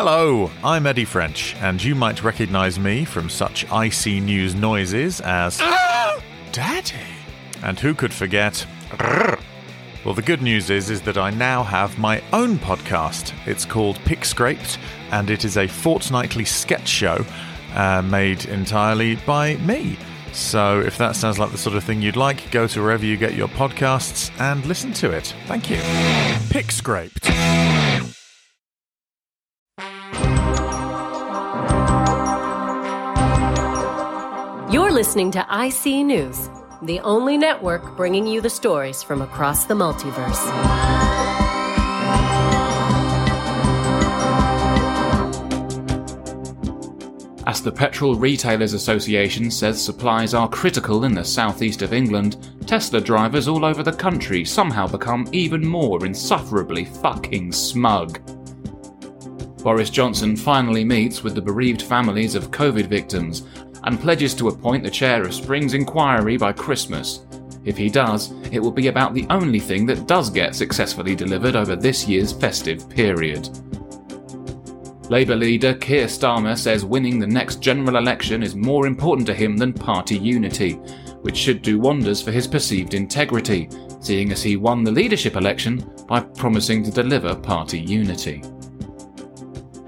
Hello, I'm Eddie French, and you might recognize me from such I See News noises as Daddy. And who could forget? Well, the good news is, is that I now have my own podcast. It's called Pick Scraped, and it is a fortnightly sketch show uh, made entirely by me. So, if that sounds like the sort of thing you'd like, go to wherever you get your podcasts and listen to it. Thank you. Pick Scraped. You're listening to I See News, the only network bringing you the stories from across the multiverse. As the Petrol Retailers Association says supplies are critical in the southeast of England, Tesla drivers all over the country somehow become even more insufferably fucking smug. Boris Johnson finally meets with the bereaved families of COVID victims and pledges to appoint the chair of Spring's inquiry by Christmas. If he does, it will be about the only thing that does get successfully delivered over this year's festive period. Labour leader Keir Starmer says winning the next general election is more important to him than party unity, which should do wonders for his perceived integrity, seeing as he won the leadership election by promising to deliver party unity.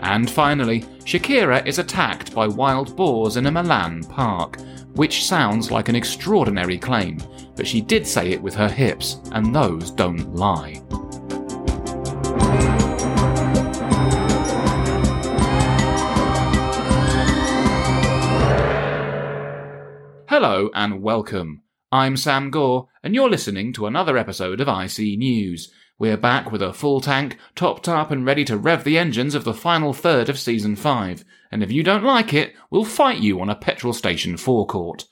And finally, Shakira is attacked by wild boars in a Milan park, which sounds like an extraordinary claim, but she did say it with her hips, and those don't lie. Hello and welcome. I'm Sam Gore, and you're listening to another episode of I See News. We're back with a full tank, topped up and ready to rev the engines of the final third of Season 5, and if you don't like it, we'll fight you on a petrol station forecourt.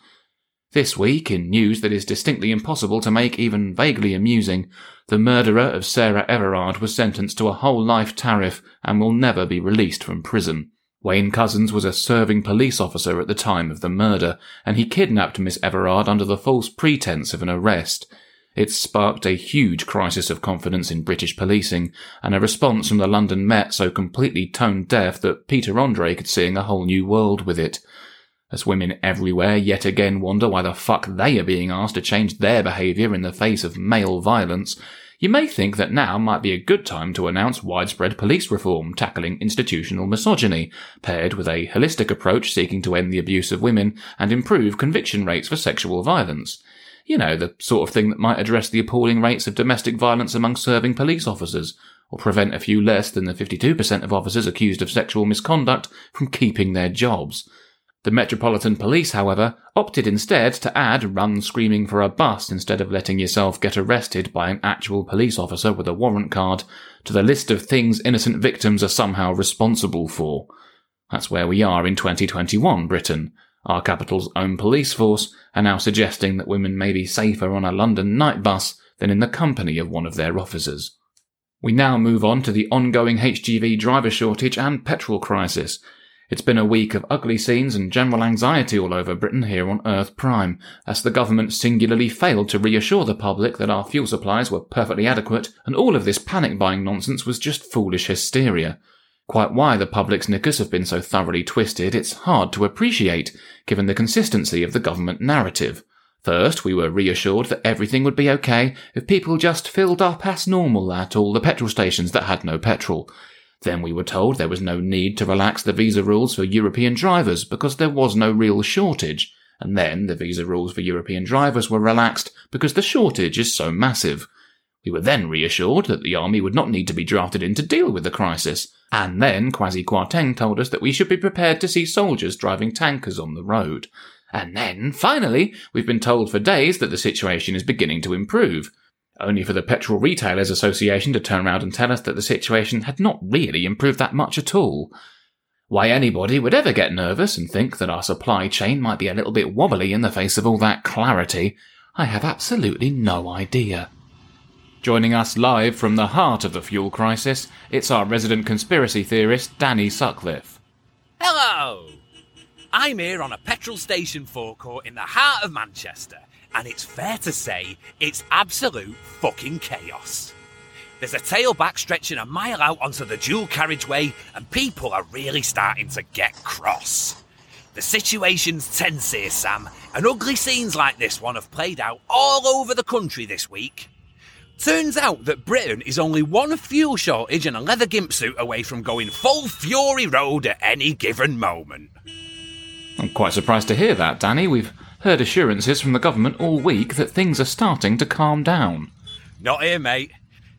This week, in news that is distinctly impossible to make even vaguely amusing, the murderer of Sarah Everard was sentenced to a whole life tariff and will never be released from prison. Wayne Couzens was a serving police officer at the time of the murder, and he kidnapped Miss Everard under the false pretense of an arrest. It sparked a huge crisis of confidence in British policing, and a response from the London Met so completely tone deaf that Peter Andre could sing a whole new world with it. As women everywhere yet again wonder why the fuck they are being asked to change their behaviour in the face of male violence, you may think that now might be a good time to announce widespread police reform tackling institutional misogyny, paired with a holistic approach seeking to end the abuse of women and improve conviction rates for sexual violence. You know, the sort of thing that might address the appalling rates of domestic violence among serving police officers, or prevent a few less than the 52% of officers accused of sexual misconduct from keeping their jobs. The Metropolitan Police, however, opted instead to add run screaming for a bus instead of letting yourself get arrested by an actual police officer with a warrant card to the list of things innocent victims are somehow responsible for. That's where we are in 2021 Britain. Our capital's own police force are now suggesting that women may be safer on a London night bus than in the company of one of their officers. We now move on to the ongoing HGV driver shortage and petrol crisis, it's been a week of ugly scenes and general anxiety all over Britain here on Earth Prime, as the government singularly failed to reassure the public that our fuel supplies were perfectly adequate, and all of this panic buying nonsense was just foolish hysteria. Quite why the public's knickers have been so thoroughly twisted, it's hard to appreciate, given the consistency of the government narrative. First, we were reassured that everything would be okay if people just filled up as normal at all the petrol stations that had no petrol. Then we were told there was no need to relax the visa rules for European drivers because there was no real shortage. And then the visa rules for European drivers were relaxed because the shortage is so massive. We were then reassured that the army would not need to be drafted in to deal with the crisis. And then Kwasi Kwarteng told us that we should be prepared to see soldiers driving tankers on the road. And then, finally, we've been told for days that the situation is beginning to improve only for the Petrol Retailers Association to turn around and tell us that the situation had not really improved that much at all. Why anybody would ever get nervous and think that our supply chain might be a little bit wobbly in the face of all that clarity, I have absolutely no idea. Joining us live from the heart of the fuel crisis, it's our resident conspiracy theorist, Danny Sutcliffe. Hello! I'm here on a petrol station forecourt in the heart of Manchester, and it's fair to say it's absolute fucking chaos. There's a tailback stretching a mile out onto the dual carriageway, and people are really starting to get cross. The situation's tense here, Sam, and ugly scenes like this one have played out all over the country this week. Turns out that Britain is only one fuel shortage and a leather gimp suit away from going full Fury Road at any given moment. I'm quite surprised to hear that, Danny. We've heard assurances from the government all week that things are starting to calm down. Not here, mate.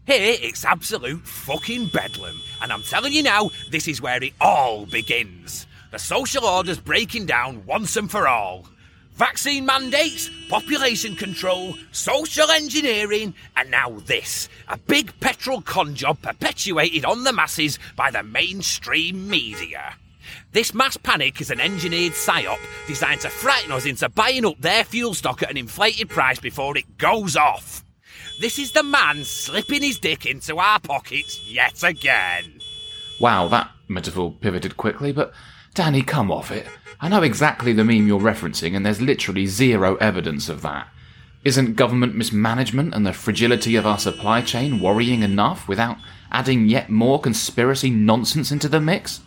Here, it's absolute fucking bedlam. And I'm telling you now, this is where it all begins. The social order's breaking down once and for all. Vaccine mandates, population control, social engineering, and now this a big petrol con job perpetuated on the masses by the mainstream media. This mass panic is an engineered psyop designed to frighten us into buying up their fuel stock at an inflated price before it goes off. This is the man slipping his dick into our pockets yet again. Wow, that metaphor pivoted quickly, but Danny, come off it. I know exactly the meme you're referencing, and there's literally zero evidence of that. Isn't government mismanagement and the fragility of our supply chain worrying enough without adding yet more conspiracy nonsense into the mix?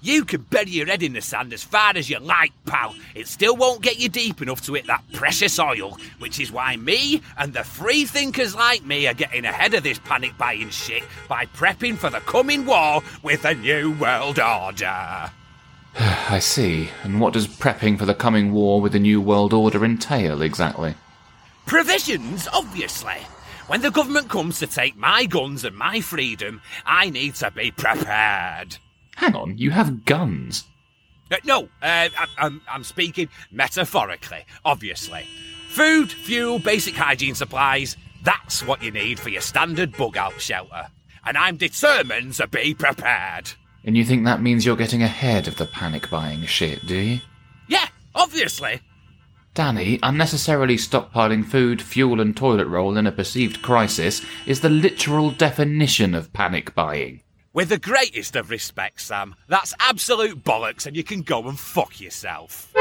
You can bury your head in the sand as far as you like, pal. It still won't get you deep enough to hit that precious oil, which is why me and the free thinkers like me are getting ahead of this panic buying shit by prepping for the coming war with a new world order. I see. And what does prepping for the coming war with the New World Order entail exactly? Provisions, obviously. When the government comes to take my guns and my freedom, I need to be prepared. Hang on, you have guns. Uh, no, uh, I, I'm, I'm speaking metaphorically, obviously. Food, fuel, basic hygiene supplies, that's what you need for your standard bug out shelter. And I'm determined to be prepared. And you think that means you're getting ahead of the panic buying shit, do you? Yeah, obviously. Danny, unnecessarily stockpiling food, fuel, and toilet roll in a perceived crisis is the literal definition of panic buying. With the greatest of respect, Sam, that's absolute bollocks and you can go and fuck yourself.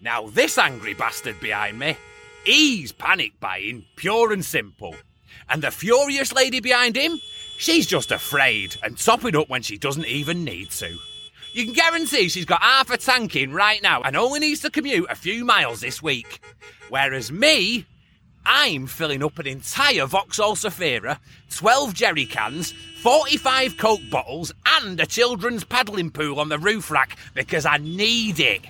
Now, this angry bastard behind me, he's panic buying, pure and simple. And the furious lady behind him, she's just afraid and topping up when she doesn't even need to. You can guarantee she's got half a tank in right now and only needs to commute a few miles this week. Whereas me, I'm filling up an entire Vauxhall Zafira, 12 jerry cans, 45 Coke bottles, and a children's paddling pool on the roof rack because I need it.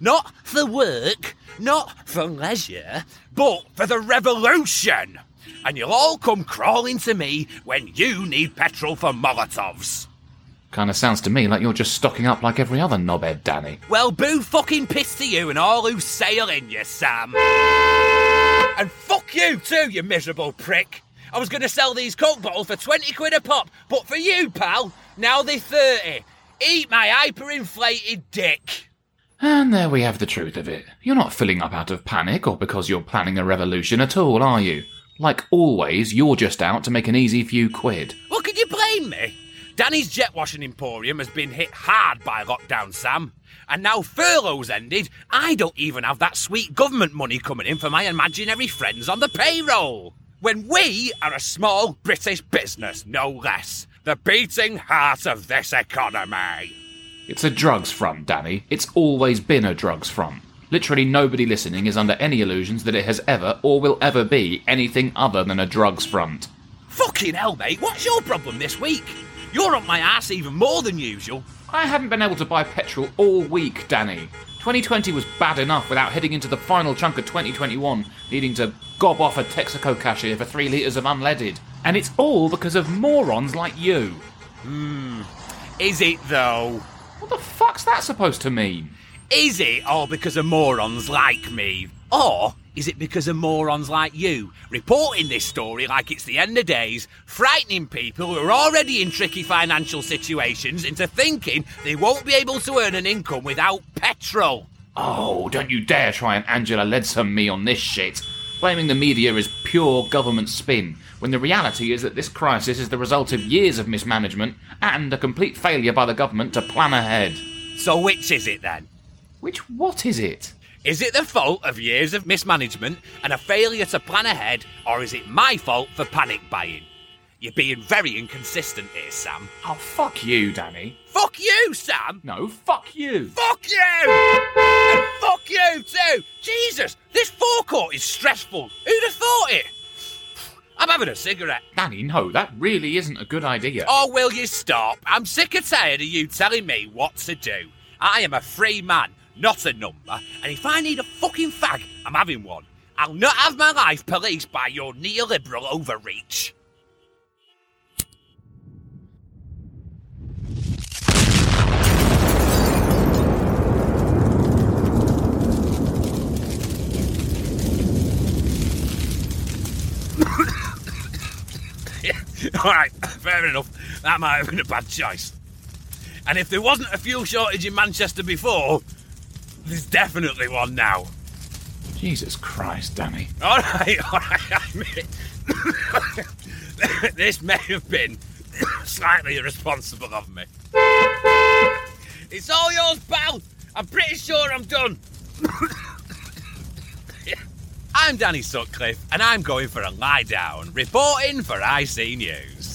Not for work, not for leisure, but for the revolution. And you'll all come crawling to me when you need petrol for Molotovs. Kinda sounds to me like you're just stocking up like every other knobhead, Danny. Well, boo fucking piss to you and all who sail in you, Sam. And fuck you too, you miserable prick. I was going to sell these Coke bottles for 20 quid a pop, but for you, pal, now they're 30. Eat my hyperinflated dick. And there we have the truth of it. You're not filling up out of panic or because you're planning a revolution at all, are you? Like always, you're just out to make an easy few quid. Well, can you blame me? Danny's jet washing emporium has been hit hard by lockdown, Sam. And now furlough's ended, I don't even have that sweet government money coming in for my imaginary friends on the payroll. When we are a small British business, no less. The beating heart of this economy. It's a drugs front, Danny. It's always been a drugs front. Literally nobody listening is under any illusions that it has ever or will ever be anything other than a drugs front. Fucking hell, mate, what's your problem this week? You're up my ass even more than usual. I haven't been able to buy petrol all week, Danny. 2020 was bad enough without heading into the final chunk of 2021, needing to gob off a Texaco cashier for three litres of unleaded. And it's all because of morons like you. Hmm. Is it though? What the fuck's that supposed to mean? Is it all because of morons like me? Or is it because of morons like you, reporting this story like it's the end of days, frightening people who are already in tricky financial situations into thinking they won't be able to earn an income without petrol? Oh, don't you dare try and Angela Leadsom me on this shit. Blaming the media is pure government spin, when the reality is that this crisis is the result of years of mismanagement and a complete failure by the government to plan ahead. So which is it then? Which what is it? Is it the fault of years of mismanagement and a failure to plan ahead, or is it my fault for panic buying? You're being very inconsistent here, Sam. Oh, fuck you, Danny. Fuck you, Sam! No, fuck you. Fuck you! and fuck you too! Jesus, this forecourt is stressful. Who'd have thought it? I'm having a cigarette. Danny, no, that really isn't a good idea. Oh, will you stop? I'm sick and tired of you telling me what to do. I am a free man, not a number, and if I need a fucking fag, I'm having one. I'll not have my life policed by your neoliberal overreach. All right, fair enough. That might have been a bad choice. And if there wasn't a fuel shortage in Manchester before, there's definitely one now. Jesus Christ, Danny. All right, all right, I admit. this may have been slightly irresponsible of me. It's all yours, pal. I'm pretty sure I'm done. I'm Danny Sutcliffe, and I'm going for a lie down, reporting for I See News.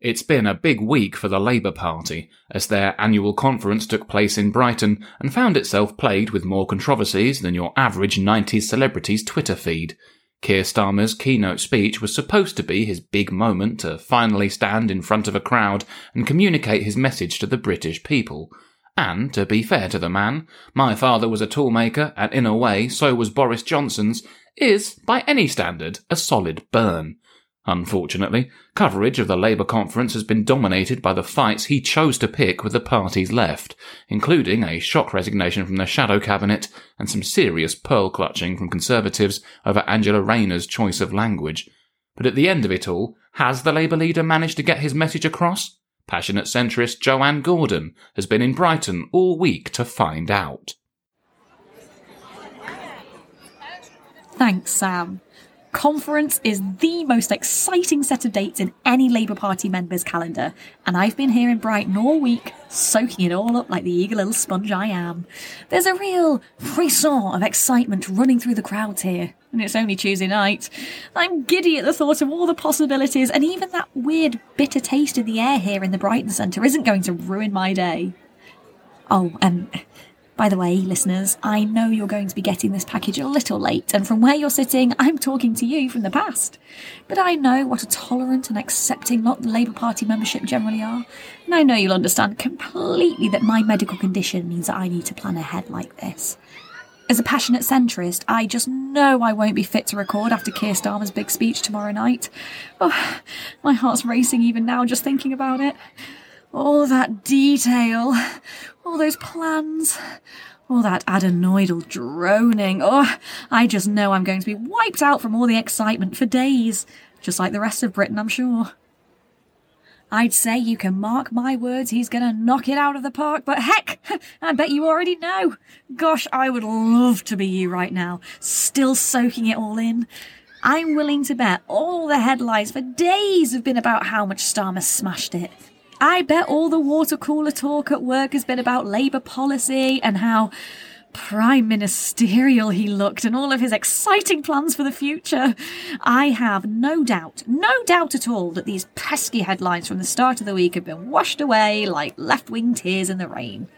It's been a big week for the Labour Party, as their annual conference took place in Brighton and found itself plagued with more controversies than your average 90s celebrity's Twitter feed. Keir Starmer's keynote speech was supposed to be his big moment to finally stand in front of a crowd and communicate his message to the British people. And, to be fair to the man, my father was a toolmaker, and in a way, so was Boris Johnson's, is, by any standard, a solid burn. Unfortunately, coverage of the Labour conference has been dominated by the fights he chose to pick with the party's left, including a shock resignation from the shadow cabinet and some serious pearl clutching from Conservatives over Angela Rayner's choice of language. But at the end of it all, has the Labour leader managed to get his message across? Passionate centrist Joanne Gordon has been in Brighton all week to find out. Thanks, Sam. Conference is the most exciting set of dates in any Labour Party member's calendar, and I've been here in Brighton all week, soaking it all up like the eager little sponge I am. There's a real frisson of excitement running through the crowds here, and it's only Tuesday night. I'm giddy at the thought of all the possibilities, and even that weird bitter taste in the air here in the Brighton Centre isn't going to ruin my day. Oh, um, by the way, listeners, I know you're going to be getting this package a little late, and from where you're sitting, I'm talking to you from the past. But I know what a tolerant and accepting lot the Labour Party membership generally are, and I know you'll understand completely that my medical condition means that I need to plan ahead like this. As a passionate centrist, I just know I won't be fit to record after Keir Starmer's big speech tomorrow night. Oh, my heart's racing even now just thinking about it. All that detail, all those plans, all that adenoidal droning. Oh, I just know I'm going to be wiped out from all the excitement for days, just like the rest of Britain, I'm sure. I'd say you can mark my words, he's going to knock it out of the park, but heck, I bet you already know. Gosh, I would love to be you right now, still soaking it all in. I'm willing to bet all the headlines for days have been about how much Starmer smashed it. I bet all the water cooler talk at work has been about Labour policy and how prime ministerial he looked and all of his exciting plans for the future. I have no doubt, no doubt at all that these pesky headlines from the start of the week have been washed away like left wing tears in the rain.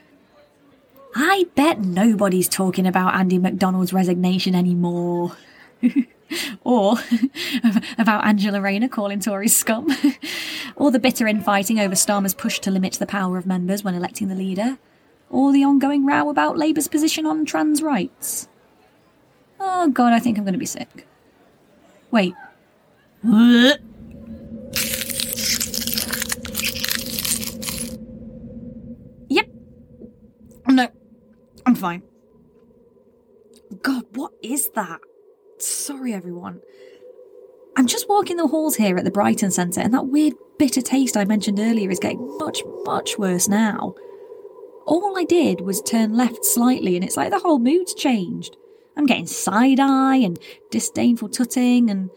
I bet nobody's talking about Andy McDonald's resignation anymore. or about Angela Rayner calling Tories scum, or the bitter infighting over Starmer's push to limit the power of members when electing the leader, or the ongoing row about Labour's position on trans rights. Oh god, I think I'm going to be sick. Wait. Yep. No, I'm fine. God, what is that? Sorry, everyone. I'm just walking the halls here at the Brighton Centre, and that weird bitter taste I mentioned earlier is getting much, much worse now. All I did was turn left slightly, and it's like the whole mood's changed. I'm getting side eye and disdainful tutting, and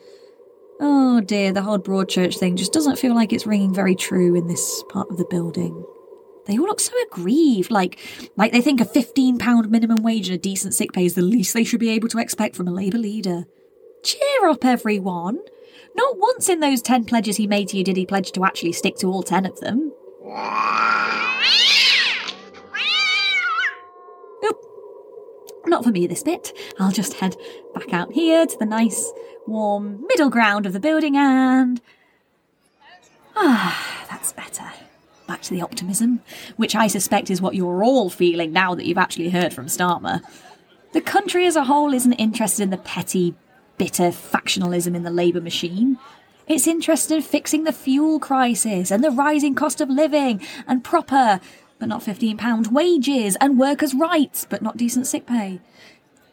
oh dear, the whole Broadchurch thing just doesn't feel like it's ringing very true in this part of the building. They all look so aggrieved, like like they think a fifteen pound minimum wage and a decent sick pay is the least they should be able to expect from a Labour leader. Cheer up, everyone. Not once in those ten pledges he made to you did he pledge to actually stick to all ten of them. Not for me this bit. I'll just head back out here to the nice, warm middle ground of the building and. Ah, that's better. Back to the optimism, which I suspect is what you're all feeling now that you've actually heard from Starmer. The country as a whole isn't interested in the petty, bitter factionalism in the labour machine. It's interested in fixing the fuel crisis and the rising cost of living and proper, but not £15 wages and workers' rights, but not decent sick pay.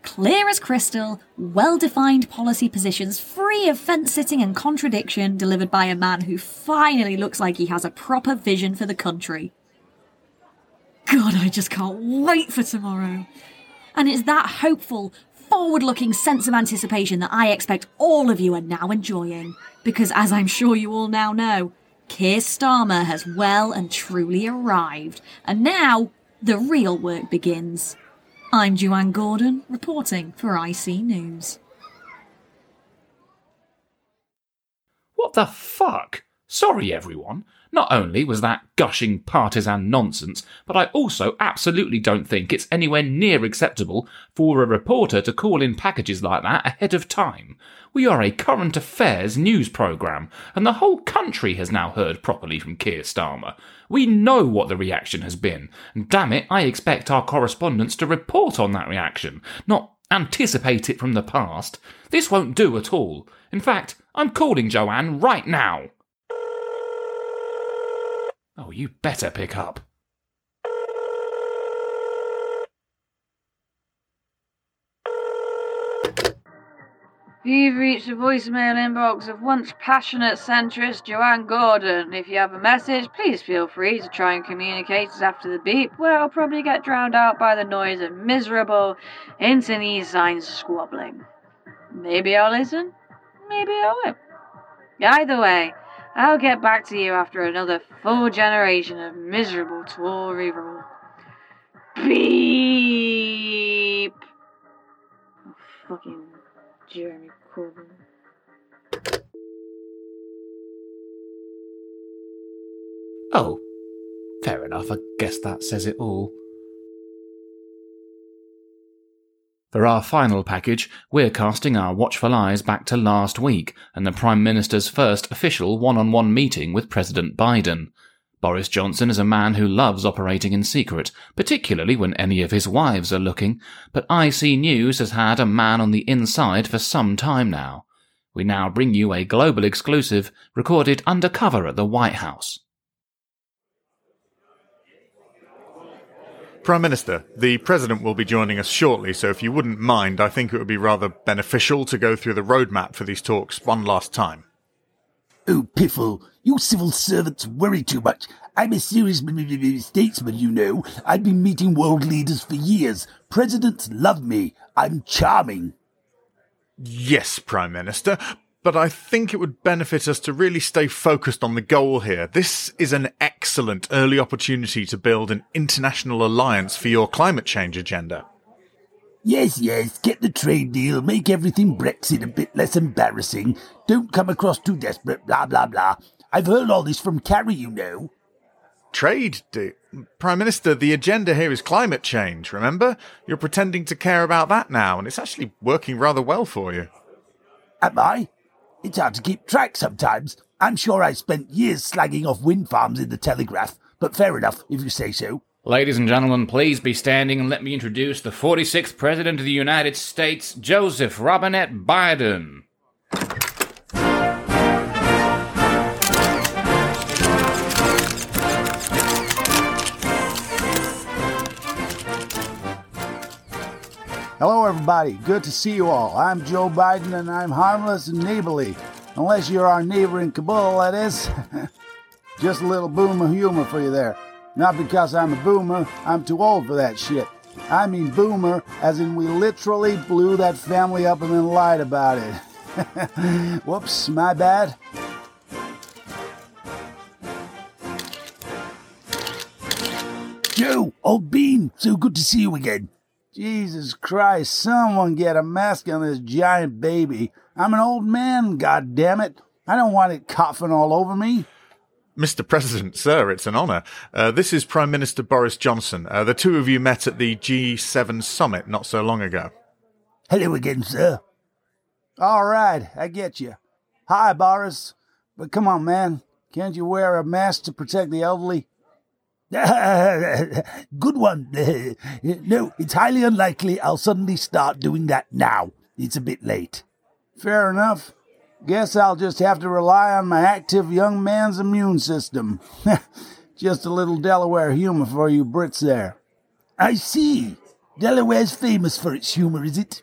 Clear as crystal, well defined policy positions free of fence sitting and contradiction, delivered by a man who finally looks like he has a proper vision for the country. God, I just can't wait for tomorrow. And it's that hopeful, forward looking sense of anticipation that I expect all of you are now enjoying. Because as I'm sure you all now know, Keir Starmer has well and truly arrived. And now the real work begins. I'm Joanne Gordon, reporting for I See News. What the fuck? Sorry, everyone. Not only was that gushing partisan nonsense, but I also absolutely don't think it's anywhere near acceptable for a reporter to call in packages like that ahead of time. We are a current affairs news programme, and the whole country has now heard properly from Keir Starmer. We know what the reaction has been, and damn it, I expect our correspondents to report on that reaction, not anticipate it from the past. This won't do at all. In fact, I'm calling Joanne right now. Oh, you better pick up. You've reached the voicemail inbox of once passionate centrist Joanne Gordon. If you have a message, please feel free to try and communicate it after the beep, where it'll probably get drowned out by the noise of miserable internet signs squabbling. Maybe I'll listen, maybe I won't. Either way, I'll get back to you after another full generation of miserable Tory rule. Beep! Oh, fucking Jeremy Corbyn. Oh, fair enough. I guess that says it all. For our final package, we're casting our watchful eyes back to last week and the Prime Minister's first official one on one meeting with President Biden. Boris Johnson is a man who loves operating in secret, particularly when any of his wives are looking, but I See News has had a man on the inside for some time now. We now bring you a global exclusive recorded undercover at the White House. Prime Minister, the President will be joining us shortly, so if you wouldn't mind, I think it would be rather beneficial to go through the roadmap for these talks one last time. Oh, piffle, you civil servants worry too much. I'm a serious statesman, you know. I've been meeting world leaders for years. Presidents love me. I'm charming. Yes, Prime Minister, but I think it would benefit us to really stay focused on the goal here. This is an excellent early opportunity to build an international alliance for your climate change agenda. Yes, yes, get the trade deal, make everything Brexit a bit less embarrassing. Don't come across too desperate, blah, blah, blah. I've heard all this from Carrie, you know. Trade deal? Prime Minister, the agenda here is climate change, remember? You're pretending to care about that now, and it's actually working rather well for you. Am I? It's hard to keep track sometimes. I'm sure I spent years slagging off wind farms in the Telegraph, but fair enough, if you say so. Ladies and gentlemen, please be standing and let me introduce the 46th President of the United States, Joseph Robinette Biden. Hello, everybody. Good to see you all. I'm Joe Biden, and I'm harmless and neighborly. Unless you're our neighbor in Kabul, that is. Just a little boomer humor for you there. Not because I'm a boomer, I'm too old for that shit. I mean boomer, as in we literally blew that family up and then lied about it. Whoops, my bad. Joe, old Bean, so good to see you again. Jesus Christ, someone get a mask on this giant baby. I'm an old man, God damn it! I don't want it coughing all over me. Mr. President, sir, it's an honour. Uh, this is Prime Minister Boris Johnson. Uh, the two of you met at the G7 summit not so long ago. Hello again, sir. All right, I get you. Hi, Boris. But come on, man. Can't you wear a mask to protect the elderly? Good one. no, it's highly unlikely I'll suddenly start doing that now. It's a bit late. Fair enough. Guess I'll just have to rely on my active young man's immune system. just a little Delaware humor for you Brits there. I see. Delaware's famous for its humor, is it?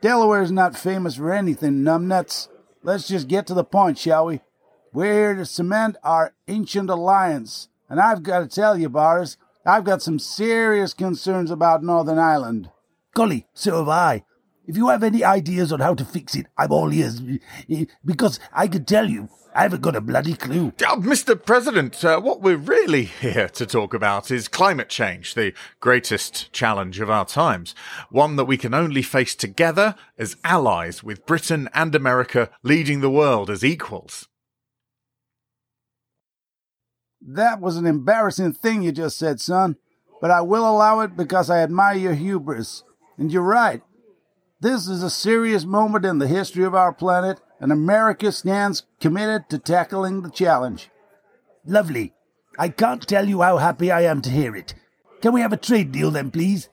Delaware's not famous for anything, numbnuts. Let's just get to the point, shall we? We're here to cement our ancient alliance. And I've got to tell you, Boris, I've got some serious concerns about Northern Ireland. Golly, so have I. If you have any ideas on how to fix it, I'm all ears. Because I can tell you, I haven't got a bloody clue. Oh, Mr. President, uh, what we're really here to talk about is climate change, the greatest challenge of our times. One that we can only face together as allies, with Britain and America leading the world as equals. That was an embarrassing thing you just said, son, but I will allow it because I admire your hubris. And you're right. This is a serious moment in the history of our planet, and America stands committed to tackling the challenge. Lovely. I can't tell you how happy I am to hear it. Can we have a trade deal then, please?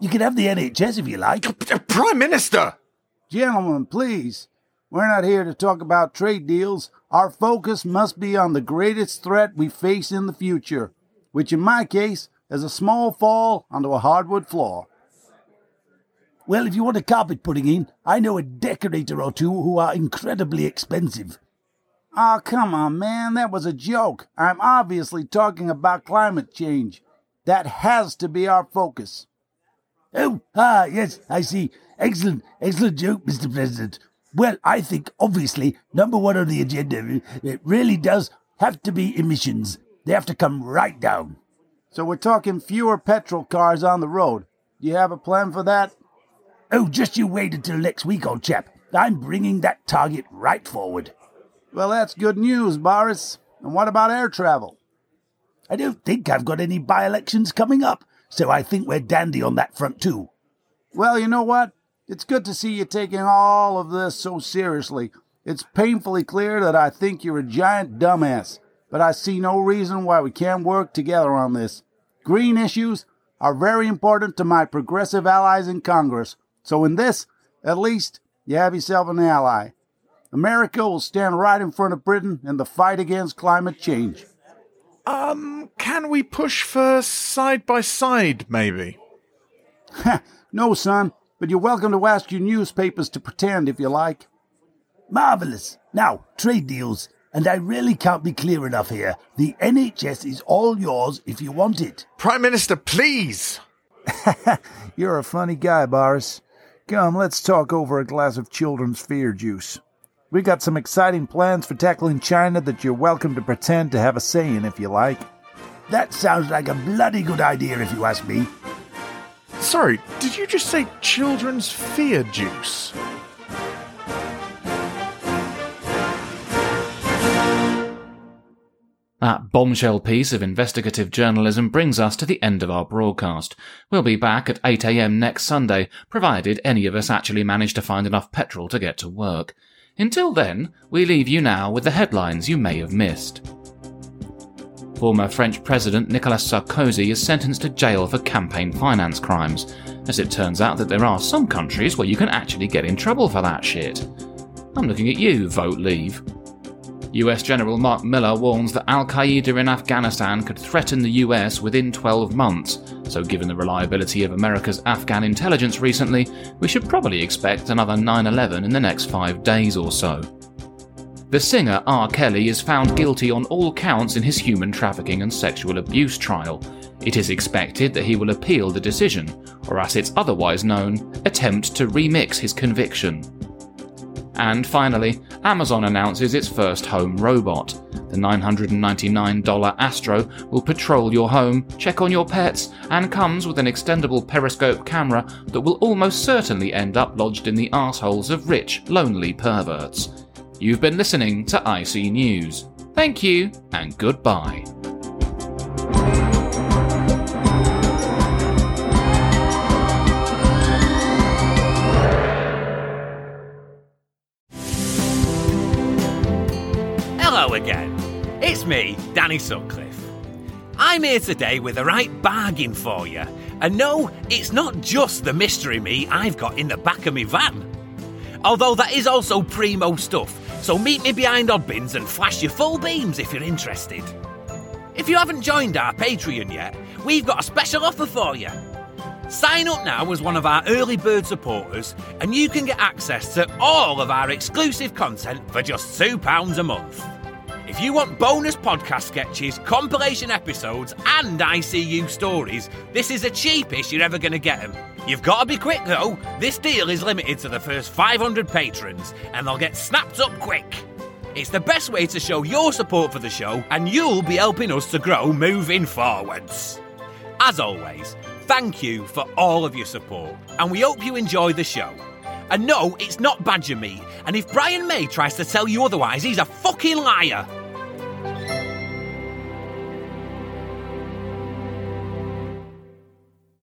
You can have the NHS if you like. Prime Minister! Gentlemen, please. We're not here to talk about trade deals. Our focus must be on the greatest threat we face in the future, which in my case is a small fall onto a hardwood floor. Well, if you want a carpet putting in, I know a decorator or two who are incredibly expensive. Oh, come on, man, that was a joke. I'm obviously talking about climate change. That has to be our focus. Oh, ah, yes, I see. Excellent, excellent joke, Mr. President. Well, I think obviously number one on the agenda, it really does have to be emissions. They have to come right down. So we're talking fewer petrol cars on the road. Do you have a plan for that? Oh, just you wait until next week, old chap. I'm bringing that target right forward. Well, that's good news, Boris. And what about air travel? I don't think I've got any by elections coming up, so I think we're dandy on that front, too. Well, you know what? It's good to see you taking all of this so seriously. It's painfully clear that I think you're a giant dumbass, but I see no reason why we can't work together on this. Green issues are very important to my progressive allies in Congress, so in this, at least, you have yourself an ally. America will stand right in front of Britain in the fight against climate change. Um, can we push for side by side, maybe? no, son, but you're welcome to ask your newspapers to pretend if you like. Marvelous. Now, trade deals. And I really can't be clear enough here. The NHS is all yours if you want it. Prime Minister, please! You're a funny guy, Boris. Come, let's talk over a glass of children's fear juice. We've got some exciting plans for tackling China that you're welcome to pretend to have a say in if you like. That sounds like a bloody good idea if you ask me. Sorry, did you just say children's fear juice? That bombshell piece of investigative journalism brings us to the end of our broadcast. We'll be back at 8am next Sunday, provided any of us actually manage to find enough petrol to get to work. Until then, we leave you now with the headlines you may have missed. Former French President Nicolas Sarkozy is sentenced to jail for campaign finance crimes, as it turns out that there are some countries where you can actually get in trouble for that shit. I'm looking at you, Vote Leave. US General Mark Milley warns that Al Qaeda in Afghanistan could threaten the US within 12 months, so given the reliability of America's Afghan intelligence recently, we should probably expect another 9 11 in the next five days or so. The singer R. Kelly is found guilty on all counts in his human trafficking and sexual abuse trial. It is expected that he will appeal the decision, or as it's otherwise known, attempt to remix his conviction. And finally, Amazon announces its first home robot. The The $999 Astro will patrol your home, check on your pets, and comes with an extendable periscope camera that will almost certainly end up lodged in the arseholes of rich, lonely perverts. You've been listening to I See News. Thank you, and goodbye. Hello again. It's me, Danny Sutcliffe. I'm here today with the right bargain for you. And no, it's not just the mystery meat I've got in the back of my van. Although that is also primo stuff, so meet me behind Oddbins and flash your full beams if you're interested. If you haven't joined our Patreon yet, we've got a special offer for you. Sign up now as one of our early bird supporters, and you can get access to all of our exclusive content for just £2 a month. If you want bonus podcast sketches, compilation episodes, and I See You stories, this is the cheapest you're ever going to get them. You've got to be quick though. This deal is limited to the first 500 patrons, and they'll get snapped up quick. It's the best way to show your support for the show, and you'll be helping us to grow moving forwards. As always, thank you for all of your support, and we hope you enjoy the show. And no, it's not badger meat, and if Brian May tries to tell you otherwise, he's a fucking liar.